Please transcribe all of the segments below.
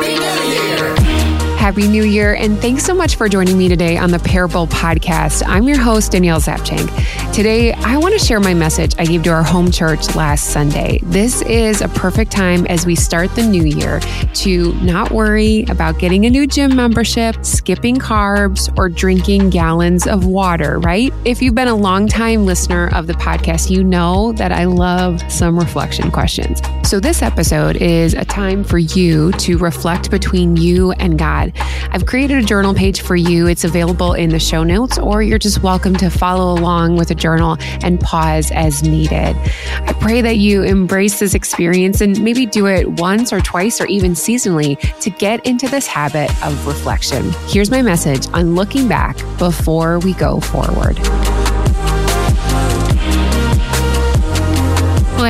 Happy New Year, Happy New Year, and thanks so much for joining me today on the Parable Podcast. I'm your host, Danielle Zapchenk. Today, I want to share my message I gave to our home church last Sunday. This is a perfect time as we start the new year to not worry about getting a new gym membership, skipping carbs, or drinking gallons of water, right? If you've been a long-time listener of the podcast, you know that I love some reflection questions. So, this episode is a time for you to reflect between you and God. I've created a journal page for you. It's available in the show notes, or you're just welcome to follow along with a journal and pause as needed. I pray that you embrace this experience and maybe do it once or twice or even seasonally to get into this habit of reflection. Here's my message on looking back before we go forward.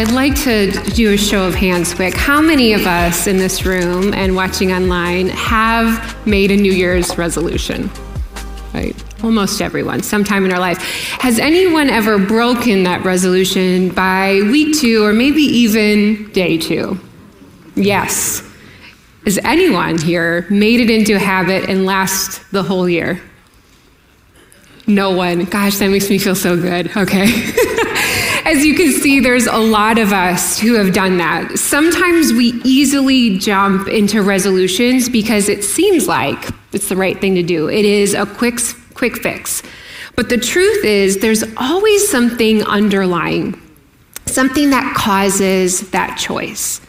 I'd like to do a show of hands quick. How many of us in this room and watching online have made a New Year's resolution? Right? Almost everyone, sometime in our life. Has anyone ever broken that resolution by week two or maybe even day two? Yes. Has anyone here made it into a habit and last the whole year? No one. Gosh, that makes me feel so good. Okay. As you can see, there's a lot of us who have done that. Sometimes we easily jump into resolutions because it seems like it's the right thing to do. It is a quick, quick fix. But the truth is, there's always something underlying, something that causes that choice.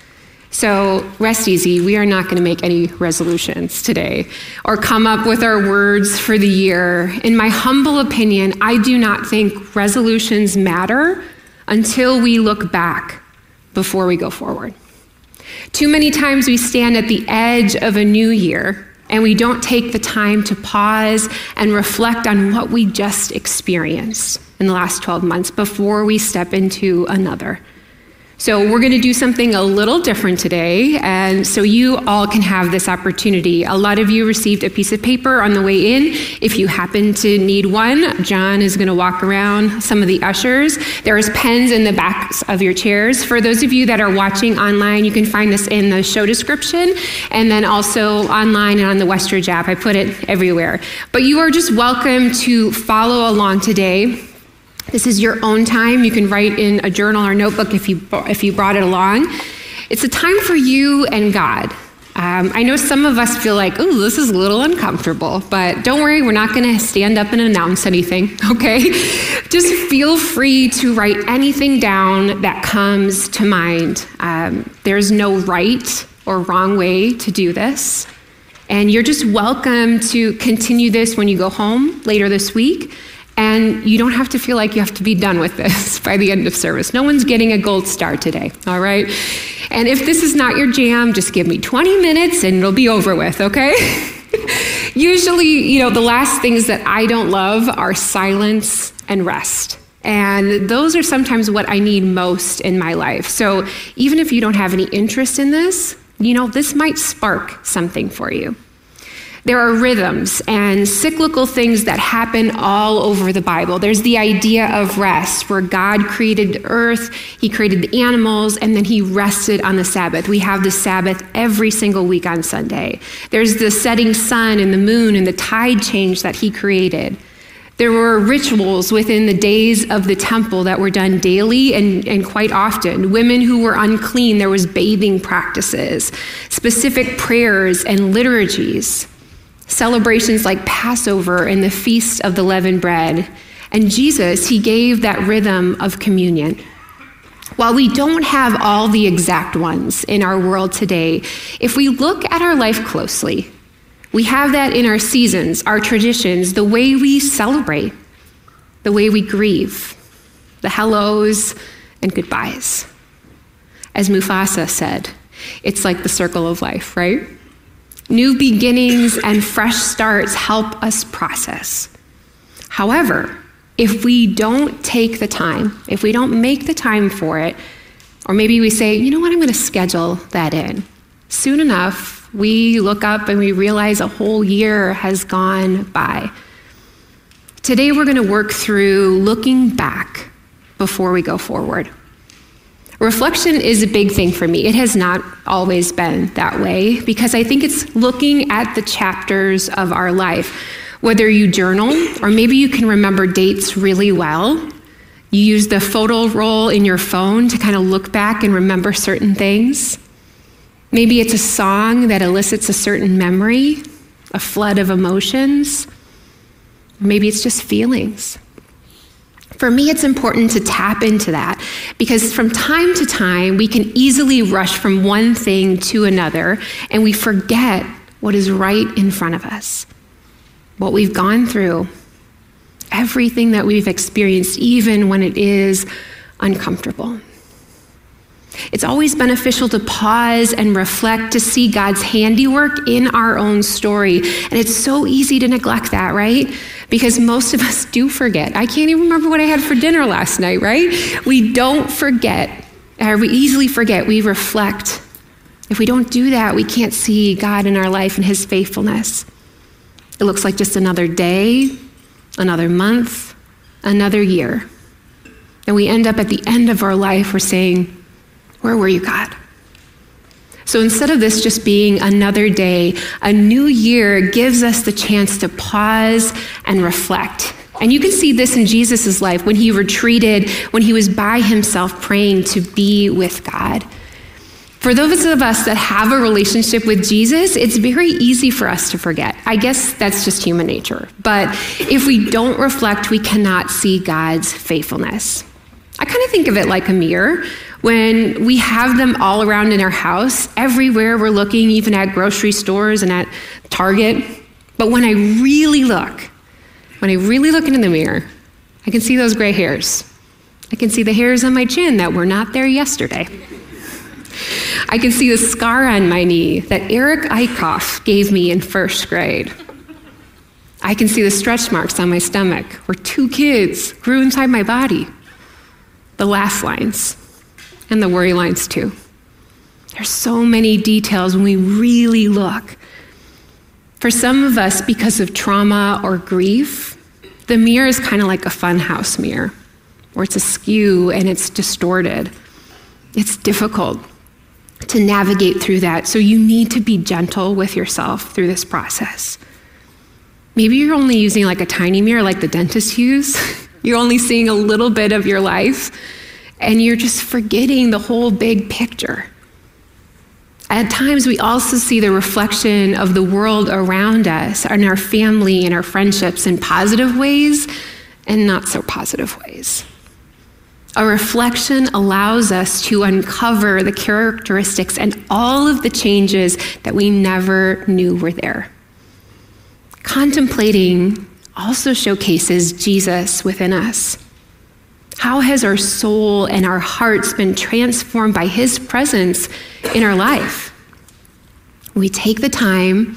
So rest easy. We are not going to make any resolutions today or come up with our words for the year. In my humble opinion, I do not think resolutions matter until we look back before we go forward. Too many times we stand at the edge of a new year and we don't take the time to pause and reflect on what we just experienced in the last 12 months before we step into another. So, we're going to do something a little different today, and so you all can have this opportunity. A lot of you received a piece of paper on the way in. If you happen to need one, John is going to walk around some of the ushers. There's pens in the backs of your chairs. For those of you that are watching online, you can find this in the show description and then also online and on the Westridge app. I put it everywhere. But you are just welcome to follow along today. This is your own time. You can write in a journal or notebook if you, if you brought it along. It's a time for you and God. Um, I know some of us feel like, oh, this is a little uncomfortable, but don't worry, we're not going to stand up and announce anything, okay? Just feel free to write anything down that comes to mind. Um, there's no right or wrong way to do this. And you're just welcome to continue this when you go home later this week. And you don't have to feel like you have to be done with this by the end of service. No one's getting a gold star today, all right? And if this is not your jam, just give me 20 minutes and it'll be over with, okay? Usually, you know, the last things that I don't love are silence and rest. And those are sometimes what I need most in my life. So even if you don't have any interest in this, you know, this might spark something for you. There are rhythms and cyclical things that happen all over the Bible. There's the idea of rest, where God created earth, He created the animals, and then He rested on the Sabbath. We have the Sabbath every single week on Sunday. There's the setting sun and the moon and the tide change that He created. There were rituals within the days of the temple that were done daily and, and quite often. Women who were unclean, there was bathing practices, specific prayers and liturgies celebrations like Passover and the Feast of the Leavened Bread. And Jesus, he gave that rhythm of communion. While we don't have all the exact ones in our world today, if we look at our life closely, we have that in our seasons, our traditions, the way we celebrate, the way we grieve, the hellos and goodbyes. As Mufasa said, it's like the circle of life, right? New beginnings and fresh starts help us process. However, if we don't take the time, if we don't make the time for it, or maybe we say, you know what, I'm going to schedule that in, soon enough, we look up and we realize a whole year has gone by. Today, we're going to work through looking back before we go forward. Reflection is a big thing for me. It has not always been that way because I think it's looking at the chapters of our life. Whether you journal or maybe you can remember dates really well. You use the photo roll in your phone to kind of look back and remember certain things. Maybe it's a song that elicits a certain memory, a flood of emotions. Maybe it's just feelings. For me, it's important to tap into that because from time to time, we can easily rush from one thing to another and we forget what is right in front of us, what we've gone through, everything that we've experienced, even when it is uncomfortable. It's always beneficial to pause and reflect to see God's handiwork in our own story. And it's so easy to neglect that, right? Because most of us do forget. I can't even remember what I had for dinner last night, right? We don't forget, or we easily forget. We reflect. If we don't do that, we can't see God in our life and His faithfulness. It looks like just another day, another month, another year. And we end up at the end of our life, we're saying, where were you, God? So instead of this just being another day, a new year gives us the chance to pause and reflect. And you can see this in Jesus' life when he retreated, when he was by himself praying to be with God. For those of us that have a relationship with Jesus, it's very easy for us to forget. I guess that's just human nature. But if we don't reflect, we cannot see God's faithfulness. I kind of think of it like a mirror when we have them all around in our house, everywhere we're looking, even at grocery stores and at Target. But when I really look, when I really look into the mirror, I can see those gray hairs. I can see the hairs on my chin that were not there yesterday. I can see the scar on my knee that Eric Eichhoff gave me in first grade. I can see the stretch marks on my stomach where two kids grew inside my body. The laugh lines and the worry lines too. There's so many details when we really look. For some of us, because of trauma or grief, the mirror is kind of like a funhouse mirror, where it's askew and it's distorted. It's difficult to navigate through that, so you need to be gentle with yourself through this process. Maybe you're only using like a tiny mirror like the dentist use. you're only seeing a little bit of your life and you're just forgetting the whole big picture. At times, we also see the reflection of the world around us and our family and our friendships in positive ways and not so positive ways. A reflection allows us to uncover the characteristics and all of the changes that we never knew were there. Contemplating also showcases Jesus within us. How has our soul and our hearts been transformed by His presence in our life? We take the time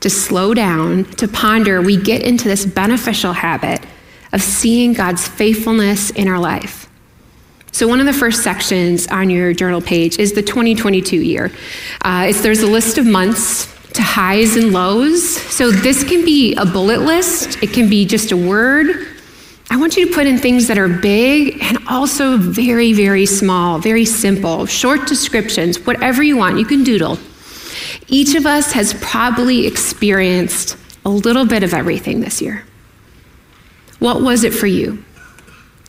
to slow down, to ponder, we get into this beneficial habit of seeing God's faithfulness in our life. So, one of the first sections on your journal page is the 2022 year. Uh, there's a list of months to highs and lows. So, this can be a bullet list, it can be just a word, I want you to put in things that are big and also very, very small, very simple, short descriptions, whatever you want. You can doodle. Each of us has probably experienced a little bit of everything this year. What was it for you?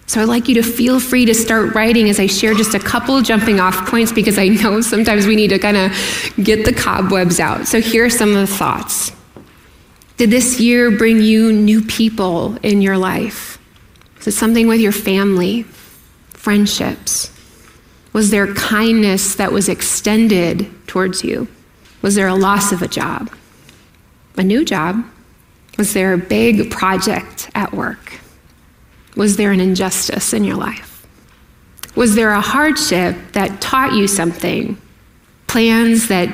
So I'd like you to feel free to start writing as I share just a couple jumping off points because I know sometimes we need to kind of get the cobwebs out. So here are some of the thoughts. Did this year bring you new people in your life? Was it something with your family, friendships? Was there kindness that was extended towards you? Was there a loss of a job? A new job? Was there a big project at work? Was there an injustice in your life? Was there a hardship that taught you something? Plans that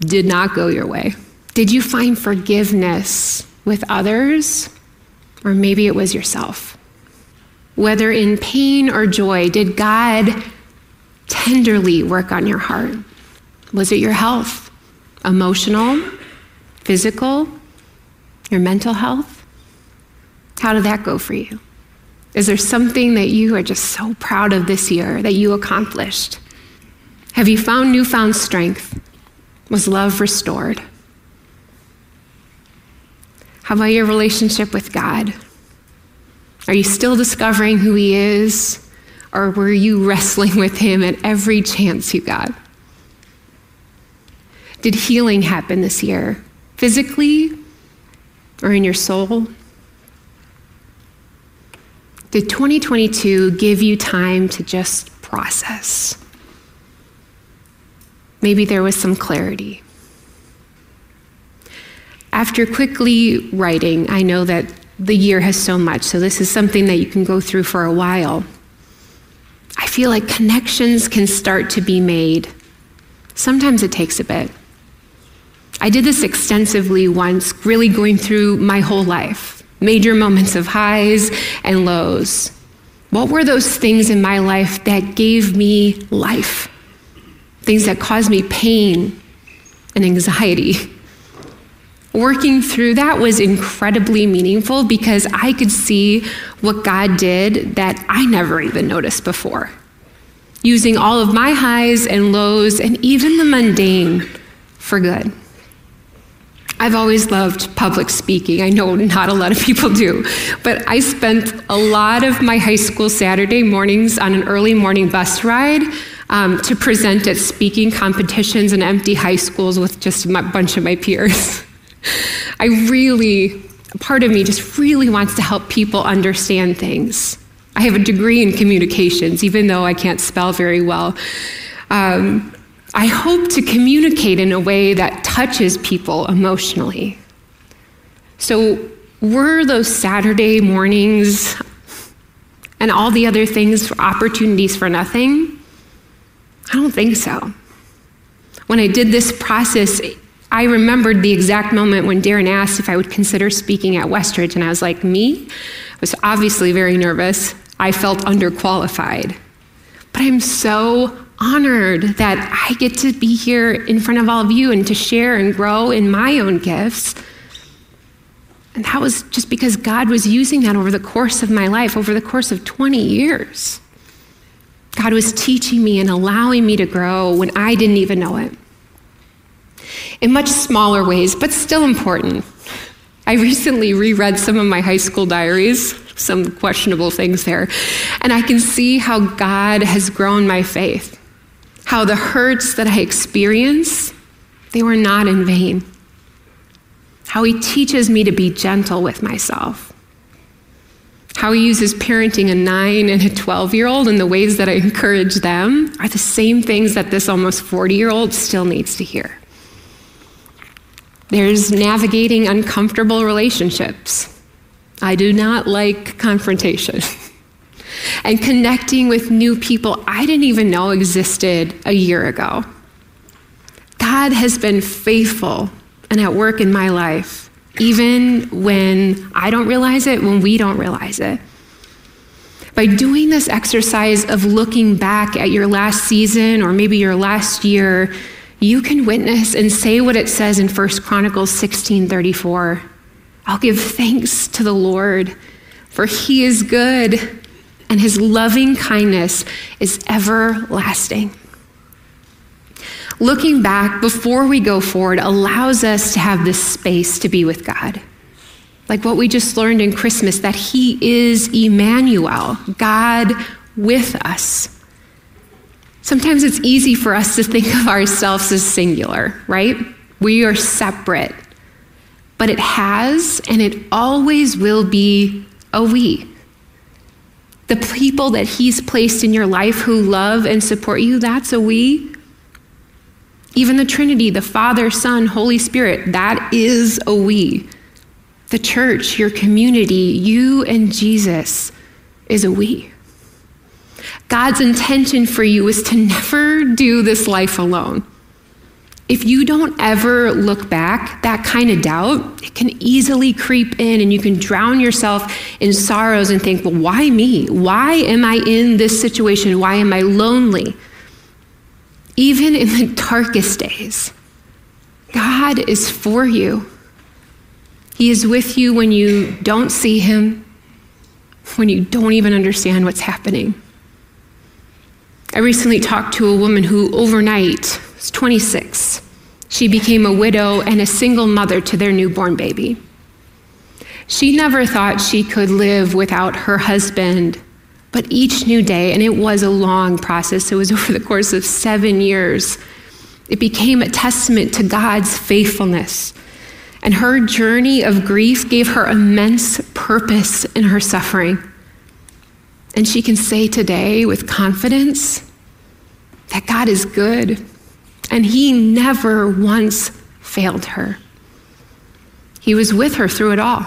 did not go your way? Did you find forgiveness with others? Or maybe it was yourself? Whether in pain or joy, did God tenderly work on your heart? Was it your health, emotional, physical, your mental health? How did that go for you? Is there something that you are just so proud of this year that you accomplished? Have you found newfound strength? Was love restored? How about your relationship with God? Are you still discovering who He is? Or were you wrestling with Him at every chance you got? Did healing happen this year, physically or in your soul? Did 2022 give you time to just process? Maybe there was some clarity. After quickly writing, I know that the year has so much, so this is something that you can go through for a while. I feel like connections can start to be made. Sometimes it takes a bit. I did this extensively once, really going through my whole life, major moments of highs and lows. What were those things in my life that gave me life? Things that caused me pain and anxiety. Working through that was incredibly meaningful because I could see what God did that I never even noticed before. Using all of my highs and lows and even the mundane for good. I've always loved public speaking. I know not a lot of people do, but I spent a lot of my high school Saturday mornings on an early morning bus ride um, to present at speaking competitions in empty high schools with just a bunch of my peers. I really, part of me just really wants to help people understand things. I have a degree in communications, even though I can't spell very well. Um, I hope to communicate in a way that touches people emotionally. So, were those Saturday mornings and all the other things opportunities for nothing? I don't think so. When I did this process, I remembered the exact moment when Darren asked if I would consider speaking at Westridge, and I was like, Me? I was obviously very nervous. I felt underqualified. But I'm so honored that I get to be here in front of all of you and to share and grow in my own gifts. And that was just because God was using that over the course of my life, over the course of 20 years. God was teaching me and allowing me to grow when I didn't even know it. In much smaller ways, but still important. I recently reread some of my high school diaries, some questionable things there, and I can see how God has grown my faith how the hurts that I experience, they were not in vain. How he teaches me to be gentle with myself. How he uses parenting a nine and a 12 year old and the ways that I encourage them are the same things that this almost 40 year old still needs to hear. There's navigating uncomfortable relationships. I do not like confrontation. and connecting with new people I didn't even know existed a year ago. God has been faithful and at work in my life, even when I don't realize it, when we don't realize it. By doing this exercise of looking back at your last season or maybe your last year, you can witness and say what it says in 1 Chronicles 16:34. I'll give thanks to the Lord, for he is good and his loving kindness is everlasting. Looking back before we go forward allows us to have this space to be with God. Like what we just learned in Christmas, that he is Emmanuel, God with us. Sometimes it's easy for us to think of ourselves as singular, right? We are separate. But it has and it always will be a we the people that He's placed in your life who love and support you, that's a we. Even the Trinity, the Father, Son, Holy Spirit, that is a we. The church, your community, you and Jesus is a we. God's intention for you is to never do this life alone. If you don't ever look back, that kind of doubt, it can easily creep in and you can drown yourself in sorrows and think, well, why me? Why am I in this situation? Why am I lonely? Even in the darkest days, God is for you. He is with you when you don't see him, when you don't even understand what's happening. I recently talked to a woman who overnight was 26. She became a widow and a single mother to their newborn baby. She never thought she could live without her husband, but each new day, and it was a long process, it was over the course of seven years, it became a testament to God's faithfulness. And her journey of grief gave her immense purpose in her suffering. And she can say today with confidence that God is good and He never once failed her. He was with her through it all.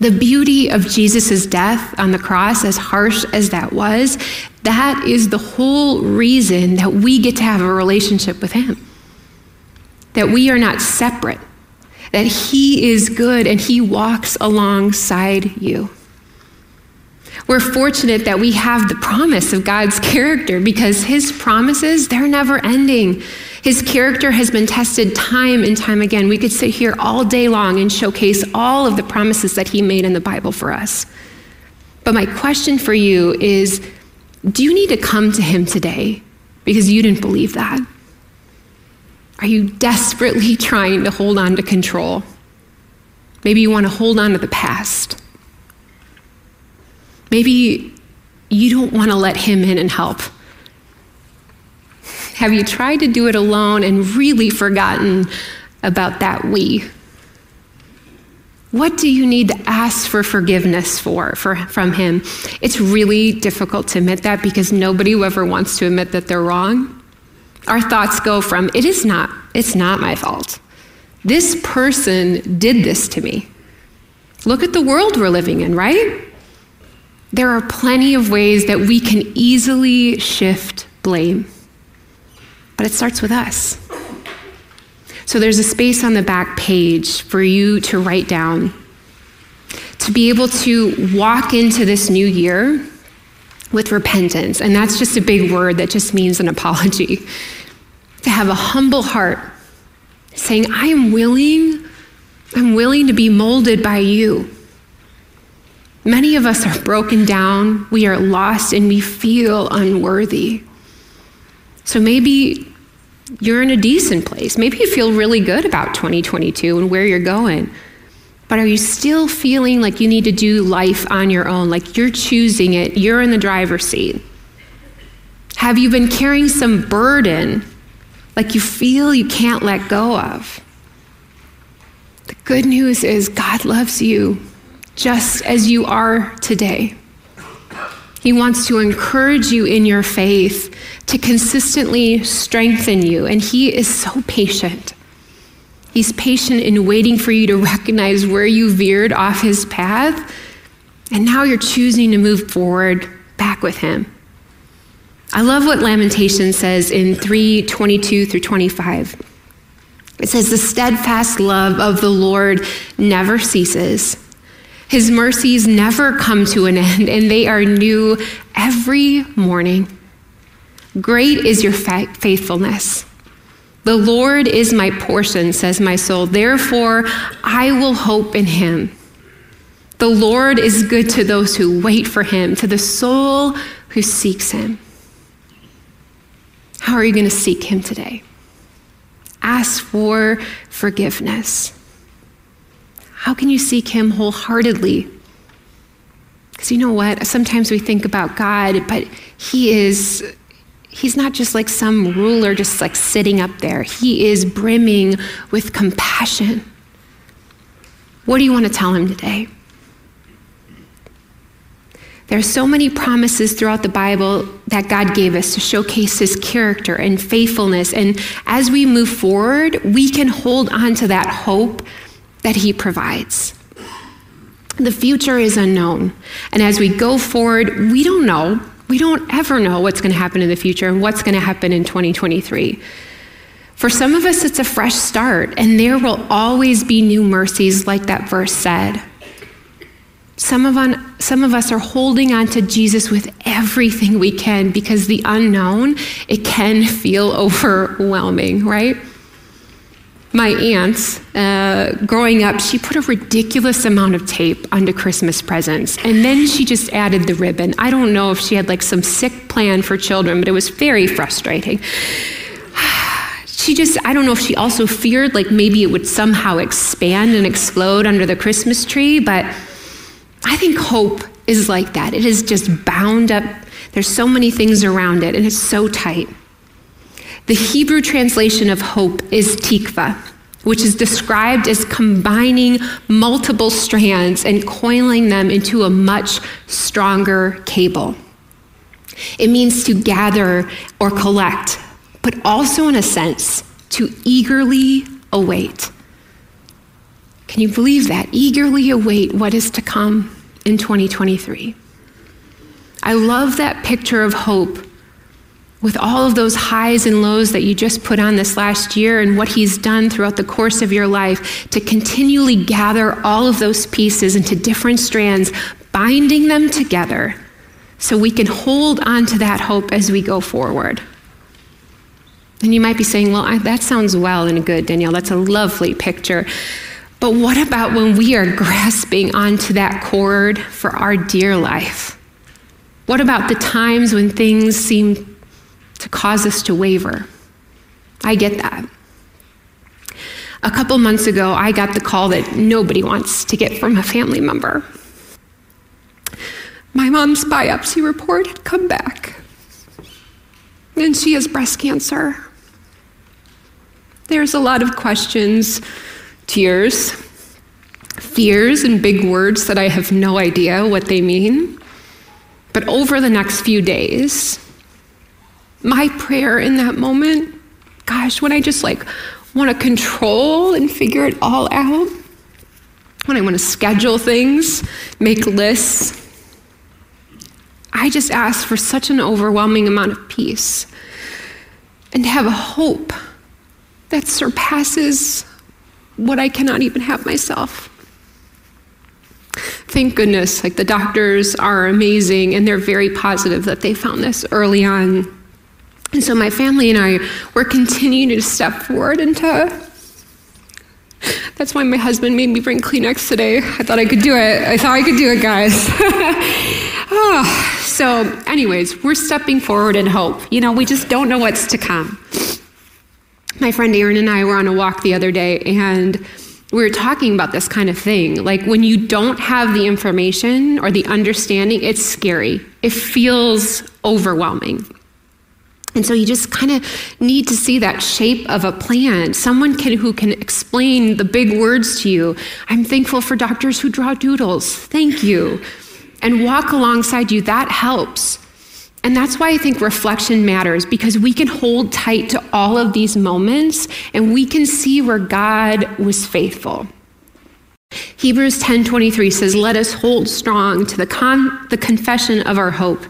The beauty of Jesus' death on the cross, as harsh as that was, that is the whole reason that we get to have a relationship with Him. That we are not separate, that He is good and He walks alongside you. We're fortunate that we have the promise of God's character because his promises, they're never ending. His character has been tested time and time again. We could sit here all day long and showcase all of the promises that he made in the Bible for us. But my question for you is do you need to come to him today because you didn't believe that? Are you desperately trying to hold on to control? Maybe you want to hold on to the past. Maybe you don't want to let him in and help. Have you tried to do it alone and really forgotten about that we? What do you need to ask for forgiveness for, for from him? It's really difficult to admit that because nobody ever wants to admit that they're wrong. Our thoughts go from it is not it's not my fault. This person did this to me. Look at the world we're living in, right? There are plenty of ways that we can easily shift blame, but it starts with us. So there's a space on the back page for you to write down to be able to walk into this new year with repentance. And that's just a big word that just means an apology. To have a humble heart, saying, I am willing, I'm willing to be molded by you. Many of us are broken down, we are lost, and we feel unworthy. So maybe you're in a decent place. Maybe you feel really good about 2022 and where you're going. But are you still feeling like you need to do life on your own, like you're choosing it, you're in the driver's seat? Have you been carrying some burden, like you feel you can't let go of? The good news is God loves you just as you are today. He wants to encourage you in your faith, to consistently strengthen you, and He is so patient. He's patient in waiting for you to recognize where you veered off His path, and now you're choosing to move forward back with Him. I love what Lamentation says in 322 through 25. It says, The steadfast love of the Lord never ceases. His mercies never come to an end, and they are new every morning. Great is your faithfulness. The Lord is my portion, says my soul. Therefore, I will hope in him. The Lord is good to those who wait for him, to the soul who seeks him. How are you going to seek him today? Ask for forgiveness. How can you seek Him wholeheartedly? Because you know what? Sometimes we think about God, but He is. He's not just like some ruler just like sitting up there. He is brimming with compassion. What do you want to tell him today? There are so many promises throughout the Bible that God gave us to showcase his character and faithfulness. And as we move forward, we can hold on to that hope that He provides. The future is unknown. And as we go forward, we don't know. We don't ever know what's going to happen in the future and what's going to happen in 2023. For some of us, it's a fresh start, and there will always be new mercies, like that verse said. Some of, on, some of us are holding on to Jesus with everything we can because the unknown, it can feel overwhelming, right? My aunt, uh, growing up, she put a ridiculous amount of tape onto Christmas presents. And then she just added the ribbon. I don't know if she had like some sick plan for children, but it was very frustrating. She just, I don't know if she also feared like maybe it would somehow expand and explode under the Christmas tree, but I think hope is like that. It is just bound up. There's so many things around it, and it's so tight. The Hebrew translation of hope is tikva, which is described as combining multiple strands and coiling them into a much stronger cable. It means to gather or collect, but also, in a sense, to eagerly await. Can you believe that? Eagerly await what is to come in 2023. I love that picture of hope with all of those highs and lows that you just put on this last year and what he's done throughout the course of your life to continually gather all of those pieces into different strands, binding them together so we can hold on to that hope as we go forward. And you might be saying, well, I, that sounds well and good, Danielle. That's a lovely picture. But what about when we are grasping onto that cord for our dear life? What about the times when things seem to cause us to waver. I get that. A couple months ago, I got the call that nobody wants to get from a family member. My mom's biopsy report had come back, and she has breast cancer. There's a lot of questions, tears, fears, and big words that I have no idea what they mean. But over the next few days, my prayer in that moment, gosh, when I just like want to control and figure it all out, when I want to schedule things, make lists, I just ask for such an overwhelming amount of peace and have a hope that surpasses what I cannot even have myself. Thank goodness, like the doctors are amazing and they're very positive that they found this early on and so my family and I were continuing to step forward into. That's why my husband made me bring Kleenex today. I thought I could do it. I thought I could do it, guys. oh, so, anyways, we're stepping forward in hope. You know, we just don't know what's to come. My friend Erin and I were on a walk the other day, and we were talking about this kind of thing. Like when you don't have the information or the understanding, it's scary. It feels overwhelming. And so you just kind of need to see that shape of a plan. Someone can, who can explain the big words to you. I'm thankful for doctors who draw doodles. Thank you. And walk alongside you. That helps. And that's why I think reflection matters because we can hold tight to all of these moments and we can see where God was faithful. Hebrews 10:23 says, "Let us hold strong to the, con- the confession of our hope,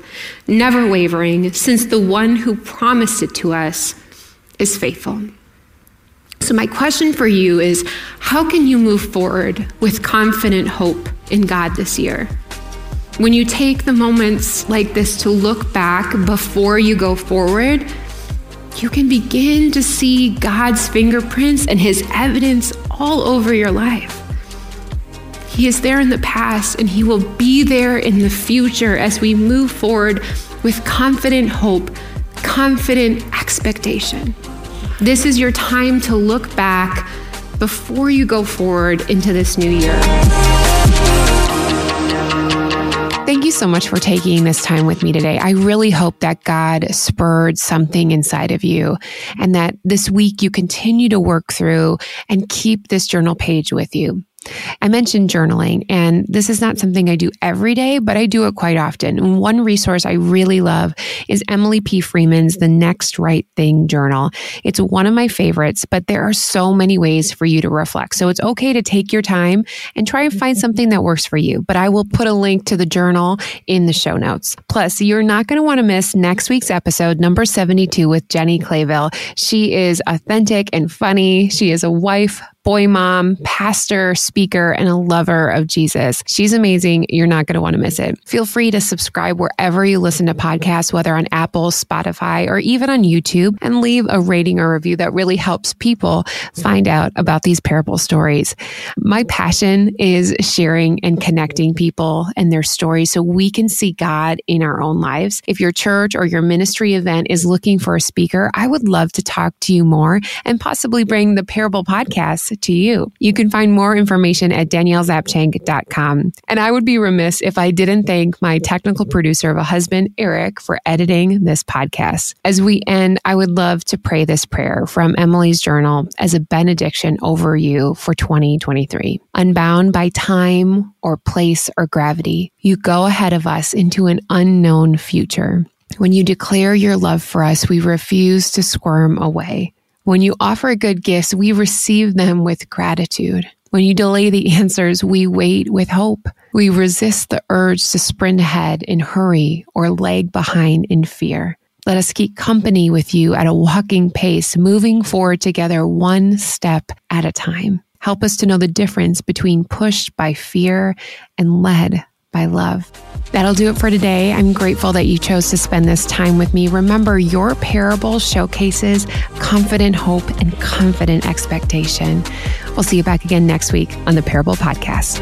never wavering, since the one who promised it to us is faithful." So my question for you is, how can you move forward with confident hope in God this year? When you take the moments like this to look back before you go forward, you can begin to see God's fingerprints and his evidence all over your life. He is there in the past and He will be there in the future as we move forward with confident hope, confident expectation. This is your time to look back before you go forward into this new year. Thank you so much for taking this time with me today. I really hope that God spurred something inside of you and that this week you continue to work through and keep this journal page with you. I mentioned journaling, and this is not something I do every day, but I do it quite often. And one resource I really love is Emily P. Freeman's The Next Right Thing Journal. It's one of my favorites, but there are so many ways for you to reflect. So it's okay to take your time and try and find something that works for you. But I will put a link to the journal in the show notes. Plus, you're not going to want to miss next week's episode, number 72, with Jenny Clayville. She is authentic and funny. She is a wife, boy mom, pastor, speaker, and a lover of Jesus. She's amazing. You're not going to want to miss it. Feel free to subscribe wherever you listen to podcasts, whether on Apple, Spotify, or even on YouTube, and leave a rating or review that really helps people find out about these parable stories. My passion is sharing and connecting people and their stories so we can see God in our own lives. If your church or your ministry event is looking for a speaker, I would love to talk to you more and possibly bring the Parable Podcast to you. You can find more information at daniellezapchenk.com. And I would be remiss if I didn't thank my technical producer of a husband, Eric, for editing this podcast. As we end, I would love to pray this prayer from Emily's journal as a benediction over you for 2023. Unbound by time or place or gravity, you go ahead of us into an unknown future. When you declare your love for us, we refuse to squirm away. When you offer good gifts, we receive them with gratitude. When you delay the answers, we wait with hope. We resist the urge to sprint ahead in hurry or lag behind in fear. Let us keep company with you at a walking pace, moving forward together one step at a time. Help us to know the difference between pushed by fear and led by love. That'll do it for today. I'm grateful that you chose to spend this time with me. Remember, your parable showcases confident hope and confident expectation. We'll see you back again next week on the Parable Podcast.